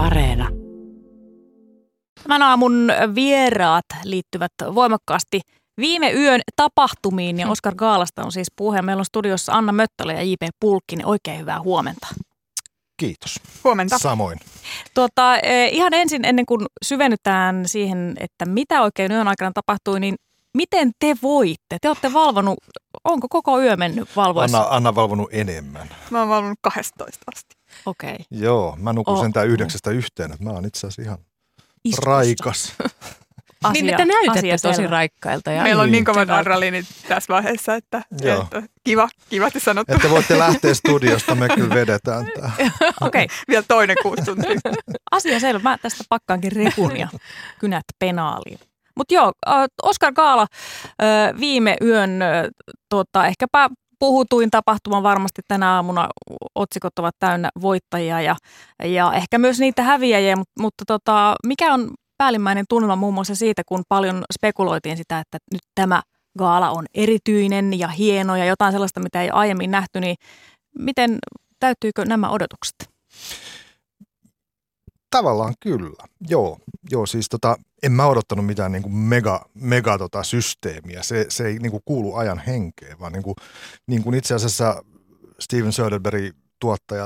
Areena. Tämän aamun vieraat liittyvät voimakkaasti viime yön tapahtumiin ja Oskar Gaalasta on siis puhe. Meillä on studiossa Anna Möttölä ja J.P. Pulkkinen. Oikein hyvää huomenta. Kiitos. Huomenta. Samoin. Tuota, ihan ensin ennen kuin syvennytään siihen, että mitä oikein yön aikana tapahtui, niin miten te voitte? Te olette valvonut, onko koko yö mennyt valvoissa? Anna, Anna valvonut enemmän. Mä oon valvonut 12 asti. Okei. Okay. Joo, mä nukun Oh. sentään yhdeksästä yhteen. että Mä oon itse asiassa ihan Istusta. raikas. niin, että näytätte asia tosi selvä. raikkailta. Ja Meillä on niin. kovat adrenaliinit tässä vaiheessa, että, Joo. että kiva, kivasti sanottu. Että voitte lähteä studiosta, me kyllä vedetään tää. Okei, okay. Vielä toinen kuusi tuntia. asia selvä. Mä tästä pakkaankin repun ja kynät penaaliin. Mutta joo, Oskar Kaala äh, viime yön tota, ehkäpä puhutuin tapahtuma varmasti tänä aamuna. Otsikot ovat täynnä voittajia ja, ja ehkä myös niitä häviäjiä, mutta, mutta tota, mikä on päällimmäinen tunnelma muun muassa siitä, kun paljon spekuloitiin sitä, että nyt tämä gaala on erityinen ja hieno ja jotain sellaista, mitä ei aiemmin nähty, niin miten täyttyykö nämä odotukset? Tavallaan kyllä. Joo, joo siis tota, en mä odottanut mitään niin kuin mega, mega tota systeemiä. Se, se ei niin kuin kuulu ajan henkeen, vaan niin kuin, niin kuin itse asiassa Steven Soderbergh, tuottaja,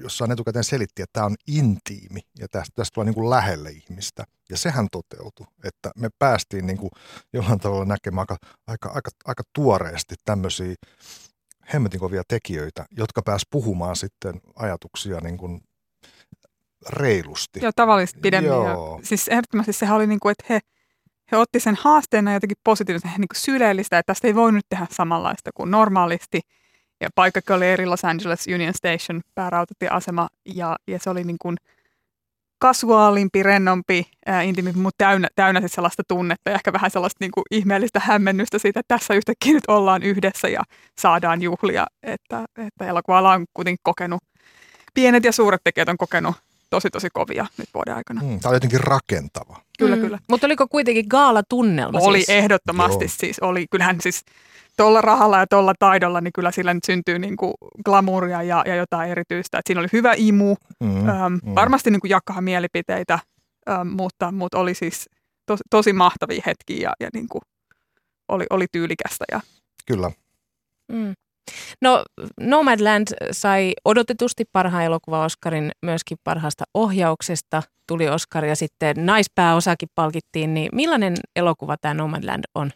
jossain etukäteen selitti, että tämä on intiimi ja tästä, tästä tulee niin kuin lähelle ihmistä. Ja sehän toteutui, että me päästiin niin kuin jollain tavalla näkemään aika, aika, aika, aika tuoreesti tämmöisiä hemmetin kovia tekijöitä, jotka pääs puhumaan sitten ajatuksia niin kuin reilusti. Joo, tavallisesti pidemmin. Joo. Ja, siis ehdottomasti sehän oli niin kuin, että he, he otti sen haasteena jotenkin positiivisesti, he niin kuin syleellistä, että tästä ei voinut tehdä samanlaista kuin normaalisti. Ja paikkakin oli eri Los Angeles Union Station, päärautatieasema, ja, ja se oli niin kuin kasuaalimpi, rennompi, ää, mutta täynnä, täynnä sit sellaista tunnetta ja ehkä vähän sellaista niin kuin ihmeellistä hämmennystä siitä, että tässä yhtäkkiä nyt ollaan yhdessä ja saadaan juhlia, että, että elokuva on kuitenkin kokenut, pienet ja suuret tekijät on kokenut tosi tosi kovia nyt vuoden aikana. Mm, tämä on jotenkin rakentava. Kyllä, kyllä. Mutta oliko kuitenkin gaala-tunnelma? Oli siis? ehdottomasti Joo. siis, oli, kyllähän siis tuolla rahalla ja tuolla taidolla, niin kyllä sillä nyt syntyy niin kuin glamouria ja, ja jotain erityistä. Et siinä oli hyvä imu, Mm, ähm, mm. varmasti niin kuin jakaa mielipiteitä, ähm, mutta, mutta oli siis tosi, tosi mahtavia hetkiä ja, ja niin kuin oli, oli tyylikästä. Ja, Kyllä. Mm. No Nomadland sai odotetusti parhaan elokuva Oscarin myöskin parhaasta ohjauksesta. Tuli Oscar ja sitten naispääosakin palkittiin. Niin millainen elokuva tämä Nomadland on?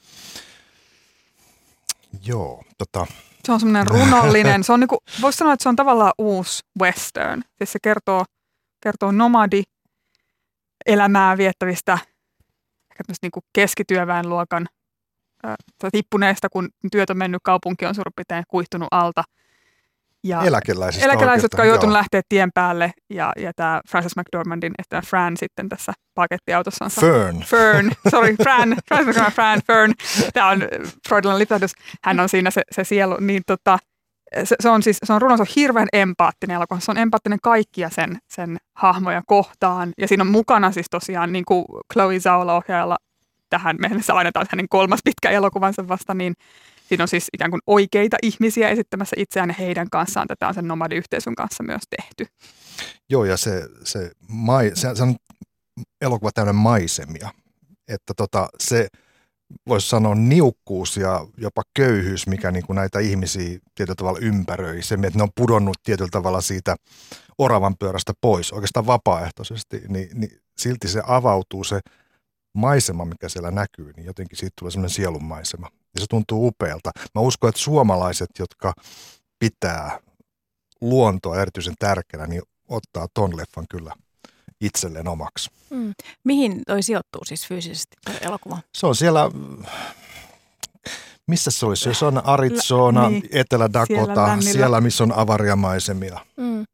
Joo, tota, se on semmoinen runollinen, se on niin kuin, voisi sanoa, että se on tavallaan uusi western. Siis se kertoo, kertoo nomadi elämää viettävistä ehkä niin kuin keskityöväenluokan tippuneista, kun työt on mennyt, kaupunki on suurin piirtein kuihtunut alta. Ja eläkeläisistä eläkeläiset, jotka on joutunut lähteä tien päälle ja, ja tämä Frances McDormandin, että Fran sitten tässä pakettiautossansa. Fern. Fern, sorry, Fran, Fran, Fran, Fran, Fern. Tämä on Freudilainen lipsahdus. Hän on siinä se, se sielu. Niin tota, se, se, on siis, se on runo, se on hirveän empaattinen elokuva. Se on empaattinen kaikkia sen, sen hahmoja kohtaan. Ja siinä on mukana siis tosiaan niin kuin Chloe Zhao ohjaajalla tähän mennessä aina taas hänen kolmas pitkä elokuvansa vasta, niin siinä on siis ikään kuin oikeita ihmisiä esittämässä itseään ja heidän kanssaan. Tätä on sen nomadiyhteisön kanssa myös tehty. Joo, ja se, se, mai, se, se on elokuva täynnä maisemia. Että tota, se voisi sanoa niukkuus ja jopa köyhyys, mikä niin kuin näitä ihmisiä tietyllä tavalla ympäröi. Se, että ne on pudonnut tietyllä tavalla siitä oravan pyörästä pois, oikeastaan vapaaehtoisesti, niin, niin silti se avautuu se maisema, mikä siellä näkyy, niin jotenkin siitä tulee semmoinen sielunmaisema. Ja se tuntuu upealta. Mä uskon, että suomalaiset, jotka pitää luontoa erityisen tärkeänä, niin ottaa ton leffan kyllä itselleen omaksi. Mm. Mihin toi sijoittuu siis fyysisesti toi elokuva? Se on siellä, missä se olisi? Se on Arizona, Lä- niin. Etelä-Dakota, Siellä siellä missä on avariamaisemia. Mm.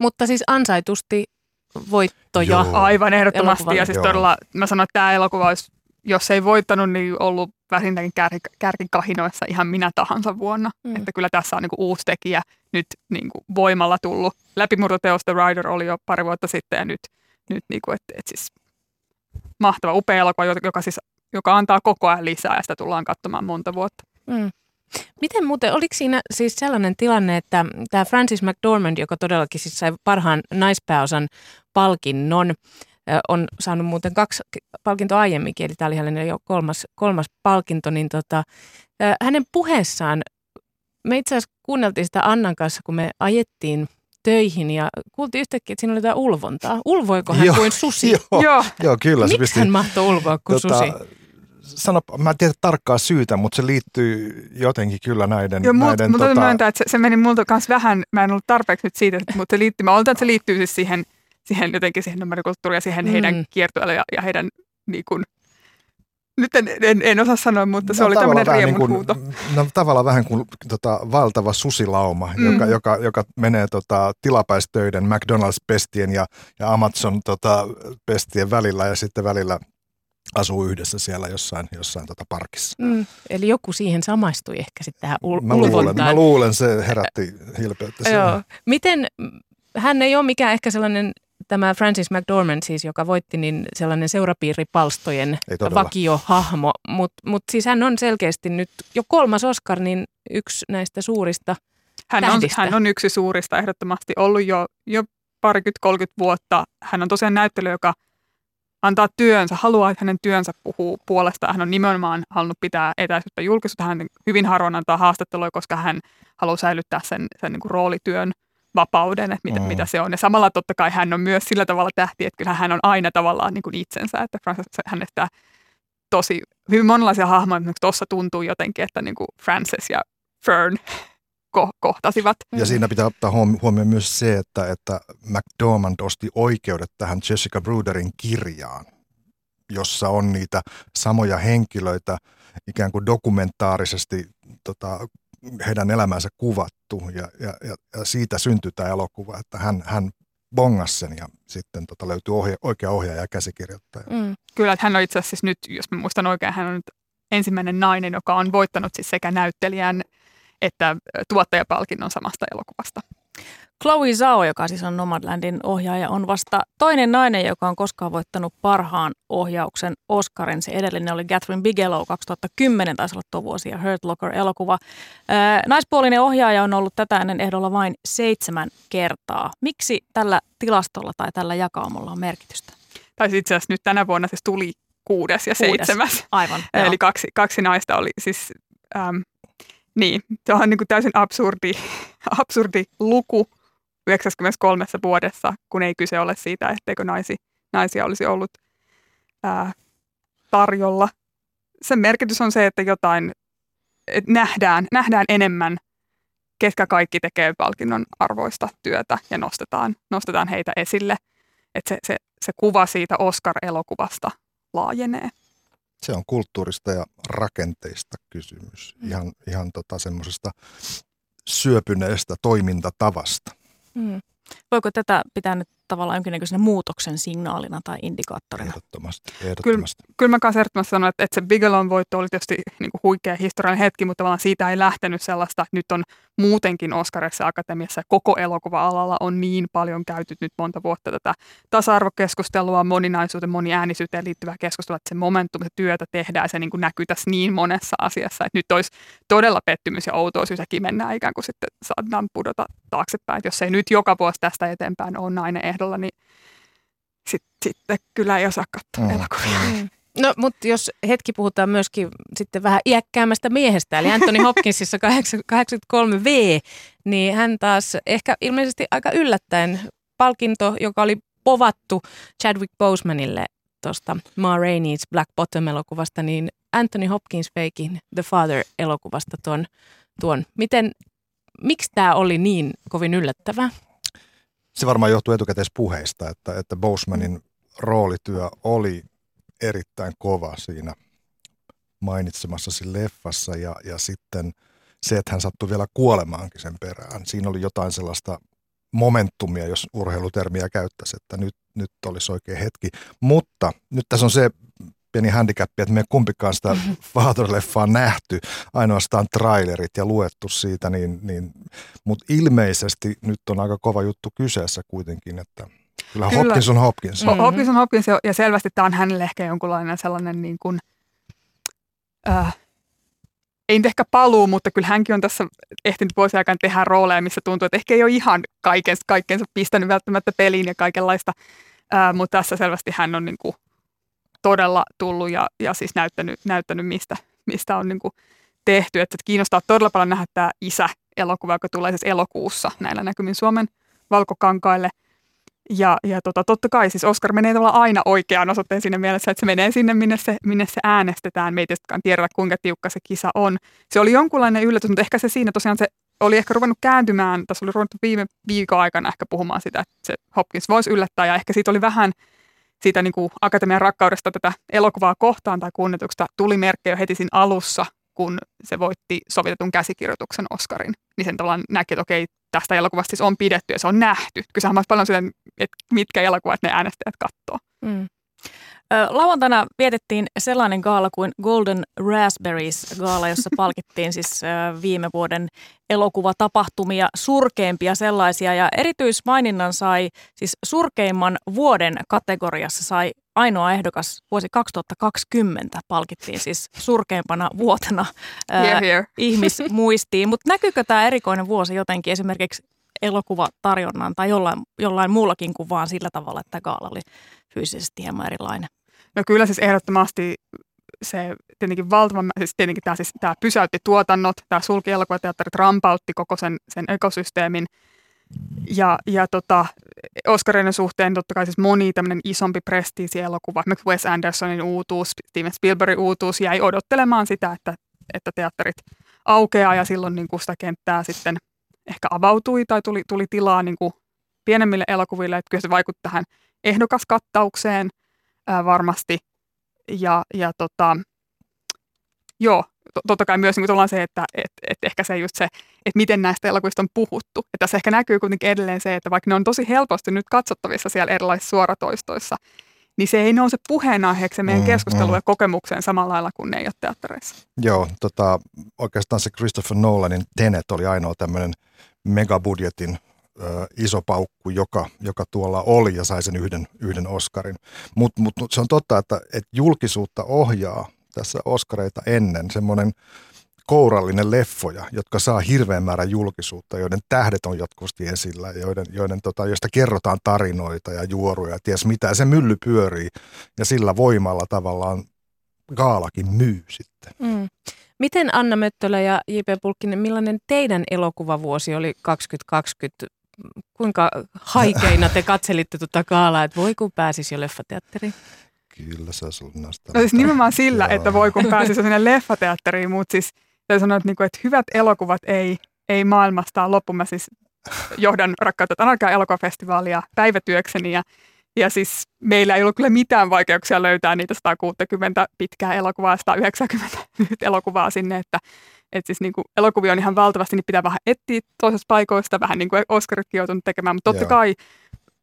Mutta siis ansaitusti voittoja. Joo. Aivan ehdottomasti. Elokuvalle. Ja siis Joo. todella, mä sanoin, että tämä elokuva olisi, jos ei voittanut, niin ollut vähintäänkin kär, kärkikahinoissa ihan minä tahansa vuonna. Mm. Että kyllä tässä on niinku uusi tekijä nyt niinku voimalla tullut. Läpimurtoteos The Rider oli jo pari vuotta sitten ja nyt, nyt niinku, et, et siis mahtava, upea elokuva, joka, joka, siis, joka antaa koko ajan lisää ja sitä tullaan katsomaan monta vuotta. Mm. Miten muuten, oliko siinä siis sellainen tilanne, että tämä Francis McDormand, joka todellakin siis sai parhaan naispääosan palkinnon, on saanut muuten kaksi palkintoa aiemminkin, eli tämä oli hänen jo kolmas, kolmas palkinto, niin tota, hänen puheessaan, me itse asiassa kuunneltiin sitä Annan kanssa, kun me ajettiin töihin ja kuultiin yhtäkkiä, että siinä oli jotain ulvontaa. Ulvoiko hän Joo, kuin susi? Joo, Joo. joo kyllä. se Miksi pisti- hän mahtoi ulvoa kuin tota, susi? Sano, mä en tiedä tarkkaa syytä, mutta se liittyy jotenkin kyllä näiden... Joo, mut, näiden mutta tota, myöntää, että se, se meni multa kanssa vähän, mä en ollut tarpeeksi nyt siitä, mutta se liittyy, mä oletan, että se liittyy siis siihen, siihen jotenkin siihen numerikulttuuriin ja siihen Mm. heidän kiertoille ja, ja heidän niin kuin, nyt en, en, en osaa sanoa, mutta se no, oli tavallaan tämmöinen riemun niin huuto. kuin, no, tavallaan vähän kuin tota, valtava susilauma, Mm. joka, joka, joka menee tota, tilapäistöiden McDonald's-pestien ja, ja Amazon-pestien välillä ja sitten välillä asuu yhdessä siellä jossain, jossain tota parkissa. Mm, eli joku siihen samaistui ehkä sitten tähän ul- Mä luulen, ulvontaan. mä luulen, se herätti hilpeyttä. siinä. Joo. Miten, hän ei ole mikään ehkä sellainen, tämä Francis McDormand siis, joka voitti, niin sellainen seurapiiripalstojen vakiohahmo, mutta mut siis hän on selkeästi nyt jo kolmas Oscar, niin yksi näistä suurista. Hän on, hän on yksi suurista ehdottomasti ollut jo, jo parikymmentä, 30 vuotta. Hän on tosiaan näyttelijä, joka antaa työnsä, haluaa, että hänen työnsä puhuu puolestaan. Hän on nimenomaan halunnut pitää etäisyyttä julkisuutta. Hän hyvin harvoin antaa haastatteluja, koska hän haluaa säilyttää sen, sen niin kuin roolityön vapauden, että mitä, Mm. mitä se on. Ja samalla totta kai hän on myös sillä tavalla tähti, että kyllä hän on aina tavallaan niin kuin itsensä, että Frances hänestä tosi, hyvin monenlaisia hahmoja, esimerkiksi tuossa tuntuu jotenkin, että niin kuin Frances ja Fern ko- kohtasivat. Ja siinä pitää ottaa huom- huomioon myös se, että, että McDormand osti oikeudet tähän Jessica Bruderin kirjaan, jossa on niitä samoja henkilöitä ikään kuin dokumentaarisesti tota, heidän elämänsä kuvattu ja, ja, ja, siitä syntyy tämä elokuva, että hän, hän bongasi sen ja sitten tota, löytyy ohja, oikea ohjaaja ja käsikirjoittaja. Mm. Kyllä, että hän on itse asiassa siis nyt, jos mä muistan oikein, hän on nyt ensimmäinen nainen, joka on voittanut siis sekä näyttelijän että tuottajapalkinnon samasta elokuvasta. Chloe Zhao, joka siis on Nomadlandin ohjaaja, on vasta toinen nainen, joka on koskaan voittanut parhaan ohjauksen Oscarin. Se edellinen oli Catherine Bigelow 2010, taisi olla tuo vuosi, ja Hurt Locker-elokuva. Ää, naispuolinen ohjaaja on ollut tätä ennen ehdolla vain seitsemän kertaa. Miksi tällä tilastolla tai tällä jakaumalla on merkitystä? Tai siis itse asiassa nyt tänä vuonna siis tuli kuudes ja Kuudes. seitsemäs. Aivan. joo. Eli kaksi, kaksi naista oli siis, äm, niin, se on niin kuin täysin absurdi, absurdi luku 93 vuodessa, kun ei kyse ole siitä, etteikö naisi, naisia olisi ollut ää, tarjolla. Sen merkitys on se, että jotain että nähdään, nähdään enemmän, ketkä kaikki tekee palkinnon arvoista työtä ja nostetaan, nostetaan heitä esille. Että se, se, se kuva siitä Oscar-elokuvasta laajenee. Se on kulttuurista ja rakenteista kysymys, ihan, ihan tota semmoisesta syöpyneestä toimintatavasta. Mm. Voiko tätä pitää nyt tavallaan jonkinnäköisenä muutoksen signaalina tai indikaattorina? Ehdottomasti. ehdottomasti. Kyllä mä kanssa ehdottomasti sanon, että, että se Bigelown voitto oli tietysti niin kuin huikea historiallinen hetki, mutta tavallaan siitä ei lähtenyt sellaista, että nyt on muutenkin Oscarissa akatemiassa ja koko elokuva-alalla on niin paljon käyty nyt monta vuotta tätä tasa-arvokeskustelua, moninaisuuteen, moniäänisyyteen liittyvää keskustelua, että se momentum, se työtä tehdään, se niin kuin näkyy tässä niin monessa asiassa, että nyt olisi todella pettymys ja outous, jos sekin mennään ikään kuin sitten saadaan pudota taaksepäin. Että jos ei nyt joka vuosi tästä eteenpäin ole nainen ehdolla, niin sitten sit kyllä ei osaa katsoa Mm, elokuvia. Mm. No, mutta jos hetki puhutaan myöskin sitten vähän iäkkäämmästä miehestä, eli Anthony Hopkinsissa 83V, niin hän taas ehkä ilmeisesti aika yllättäen palkinto, joka oli povattu Chadwick Bosemanille tuosta Ma Rainey's Black Bottom-elokuvasta, niin Anthony Hopkins veikin The Father-elokuvasta tuon. tuon. Miten, miksi tämä oli niin kovin yllättävää? Se varmaan johtuu etukäteispuheista, että, että Bosemanin roolityö oli erittäin kova siinä mainitsemassasi leffassa ja, ja sitten se, että hän sattui vielä kuolemaankin sen perään. Siinä oli jotain sellaista momentumia, jos urheilutermiä käyttäisi, että nyt, nyt olisi oikea hetki. Mutta nyt tässä on se pieni handicap, että me ei kumpikaan sitä Father-leffaa nähty, ainoastaan trailerit ja luettu siitä, niin, niin, mutta ilmeisesti nyt on aika kova juttu kyseessä kuitenkin, että kyllä, Kyllä. Hopkins on Hopkins. Mm. Mm-hmm. Hopkins on Hopkins ja- selvästi tämä on hänelle ehkä jonkunlainen sellainen niin kuin, äh, ei nyt ehkä paluu, mutta kyllä hänkin on tässä ehtinyt vuosien aikana tehdä rooleja, missä tuntuu, että ehkä ei ole ihan kaikensa, kaikkensa pistänyt välttämättä peliin ja kaikenlaista, ää, mutta tässä selvästi hän on niin kuin todella tullut ja, ja siis näyttänyt, näyttänyt mistä, mistä on niin kuin tehty. Että kiinnostaa todella paljon nähdä tämä isä-elokuva, joka tulee siis elokuussa näillä näkymin Suomen valkokankaille – ja, ja tota, totta kai siis Oscar menee tavallaan aina oikeaan osoitteen siinä mielessä, että se menee sinne, minne se, minne se äänestetään. Me ei tiedetä, kuinka tiukka se kisa on. Se oli jonkunlainen yllätys, mutta ehkä se siinä tosiaan se oli ehkä ruvennut kääntymään, tässä oli ruvennut viime viikon aikana ehkä puhumaan sitä, että se Hopkins voisi yllättää, ja ehkä siitä oli vähän siitä niin kuin akatemian rakkaudesta tätä elokuvaa kohtaan tai kunnituksesta tuli merkkejä heti siinä alussa, kun se voitti sovitetun käsikirjoituksen Oscarin. Niin sen tavallaan näki, että okei, tästä elokuvasta siis on pidetty ja se on nähty. Kysehän on paljon sitä, että mitkä elokuvat ne äänestäjät katsoo. Mm. Lauantaina vietettiin sellainen gaala kuin Golden Raspberries-gaala, jossa palkittiin siis viime vuoden elokuvatapahtumia, surkeimpia sellaisia. Ja erityismaininnan sai, siis surkeimman vuoden kategoriassa sai ainoa ehdokas vuosi 2020 palkittiin siis surkeimpana vuotena ää, here, ihmismuistiin. Mutta näkyykö tämä erikoinen vuosi jotenkin esimerkiksi elokuvatarjonnan tai jollain, jollain muullakin kuin vaan sillä tavalla, että gaala oli fyysisesti hieman erilainen? No kyllä siis ehdottomasti se tietenkin valtava, siis tietenkin tämä, siis, tämä pysäytti tuotannot, tämä sulki elokuvateatterit, rampautti koko sen, sen ekosysteemin. Ja, ja tota, Oscarinen suhteen totta kai siis moni tämmöinen isompi prestiisi-elokuva, esimerkiksi Wes Andersonin uutuus, Steven Spielbergin uutuus jäi odottelemaan sitä, että, että teatterit aukeaa ja silloin niin kuin sitä kenttää sitten ehkä avautui tai tuli, tuli tilaa niin kuin pienemmille elokuville, että kyllä se vaikutti tähän ehdokaskattaukseen ää, varmasti. Ja, ja tota, joo, totta kai myös niin se, että et, et ehkä se just se, että miten näistä elokuvista on puhuttu. Että tässä ehkä näkyy kuitenkin edelleen se, että vaikka ne on tosi helposti nyt katsottavissa siellä erilaisissa suoratoistoissa, niin se ei nouse puheenaiheeksi meidän mm, keskusteluun mm. ja kokemukseen samalla lailla kuin ne ei ole teattereissa. Joo, tota, oikeastaan se Christopher Nolanin Tenet oli ainoa tämmöinen megabudjetin iso paukku, joka, joka tuolla oli ja sai sen yhden, yhden Oscarin. Mutta mut, se on totta, että, että julkisuutta ohjaa tässä Oscareita ennen semmoinen kourallinen leffoja, jotka saa hirveän määrän julkisuutta, joiden tähdet on jatkuvasti esillä, joiden, joiden tota, joista kerrotaan tarinoita ja juoruja, ties mitä. Ja se mylly pyörii ja sillä voimalla tavallaan gaalakin myy sitten. Mm. Miten Anna Möttölä ja J.P. Pulkkinen, millainen teidän elokuvavuosi oli 2020? Kuinka haikeina te katselitte tuota gaalaa, että voi kun pääsisi jo leffateatteriin? Kyllä se olisi ollut. No siis nimenomaan sillä, Joo. että voi kun pääsisi sinne leffateatteriin, mutta siis täytyy sanoa, että, niinku, että hyvät elokuvat ei, ei maailmasta loppu. Mä siis johdan Rakkautta anarkaa elokuvafestivaalia päivätyökseni ja ja siis meillä ei ollut kyllä mitään vaikeuksia löytää niitä 160 pitkää elokuvaa, 190 elokuvaa sinne, että et siis niin kuin elokuvia on ihan valtavasti, niin pitää vähän etsiä toisesta paikoista, vähän niin kuin Oscaritkin joutunut tekemään, mutta totta Joo. kai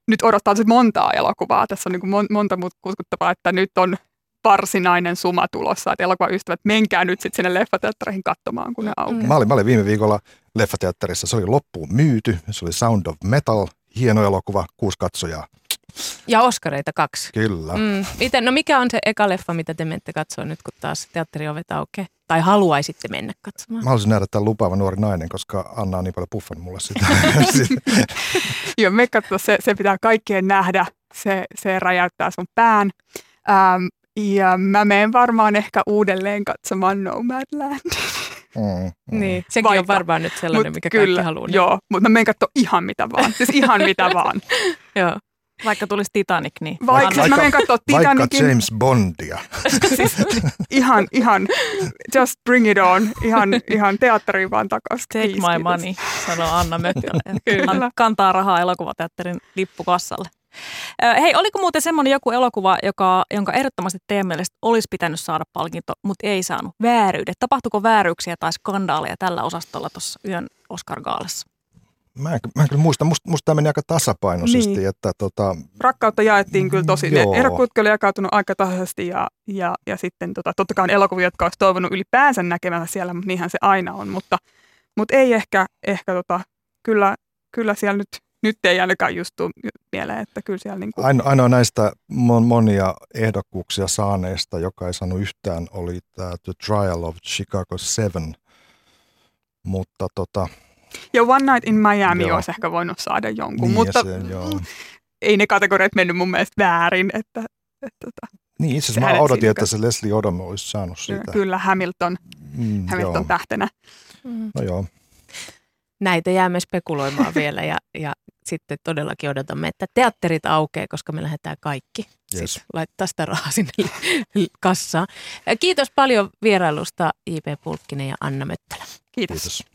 nyt odottaa sitten montaa elokuvaa. Tässä on niin kuin monta muuta kuskuttavaa, että nyt on varsinainen suma tulossa, että elokuvaystävät, menkää nyt sitten sinne leffateattereihin katsomaan, kun ne aukeaa. Mä olin, mä olin viime viikolla leffateatterissa, se oli loppuun myyty, se oli Sound of Metal, hieno elokuva, kuusi katsojaa. Ja Oskareita kaksi. Kyllä. Mm. Miten, no mikä on se eka leffa, mitä te menette katsoa nyt, kun taas teatteriovet aukeaa? Tai haluaisitte mennä katsomaan? Mä haluaisin nähdä tämän lupaava nuori nainen, koska Anna on niin paljon puffannut mulle sitä. Joo, me katsotaan, se, se pitää kaikkien nähdä. Se, se räjäyttää sun pään. Ähm, ja mä menen varmaan ehkä uudelleen katsomaan Nomadland. Mm, mm. Niin, sekin Vaikka, on varmaan nyt sellainen, mikä kyllä, kaikki haluaa. Joo, mutta mä menen katsoa ihan mitä vaan. Siis ihan mitä vaan. joo. Vaikka tulisi Titanic, niin... Vaikka, siis mä menen katsoa Titanicin. Vaikka James Bondia. siis, ihan, ihan, just bring it on. Ihan, ihan teatteriin vaan takaisin. Take Kiis, my kiitos. money, sanoo Anna Mökkölä. Kyllä. Kantaa rahaa elokuvateatterin lippukassalle. Hei, oliko muuten semmoinen joku elokuva, joka, jonka ehdottomasti teidän mielestä olisi pitänyt saada palkinto, mutta ei saanut? Vääryydet. Tapahtuiko vääryyksiä tai skandaaleja tällä osastolla tuossa yön Oscar-gaalassa? Mä en, mä en kyllä muista, musta, musta tämä meni aika tasapainoisesti. Niin. Että, tota, Rakkautta jaettiin kyllä tosi, joo. ne ehdokkuutkin oli jakautunut aika tasaisesti ja, ja, ja sitten tota, totta kai on elokuvia, jotka olisi toivonut ylipäänsä näkemään siellä, mutta niinhän se aina on, mutta, mutta ei ehkä, ehkä tota, kyllä, kyllä siellä nyt nyt ei ainakaan just tule mieleen, että kyllä siellä niin kuin... Aino, ainoa näistä monia ehdokkuuksia saaneista, joka ei saanut yhtään, oli tämä The Trial of Chicago 7. Mutta tota... Ja One Night in Miami joo. olisi ehkä voinut saada jonkun, niin mutta se, joo. ei ne kategoriat mennyt mun mielestä väärin. Että, että, tota, niin, itse asiassa mä odotin, että se Leslie Odom olisi saanut sitä. Kyllä, Hamilton, mm, Hamilton joo. tähtenä. Mm. No joo. Näitä jäämme spekuloimaan vielä ja, ja sitten todellakin odotamme, että teatterit aukeaa, koska me lähdetään kaikki yes. siis laittaa sitä rahaa sinne kassaan. Kiitos paljon vierailusta J.P. Pulkkinen ja Anna Möttälä. Kiitos. Kiitos.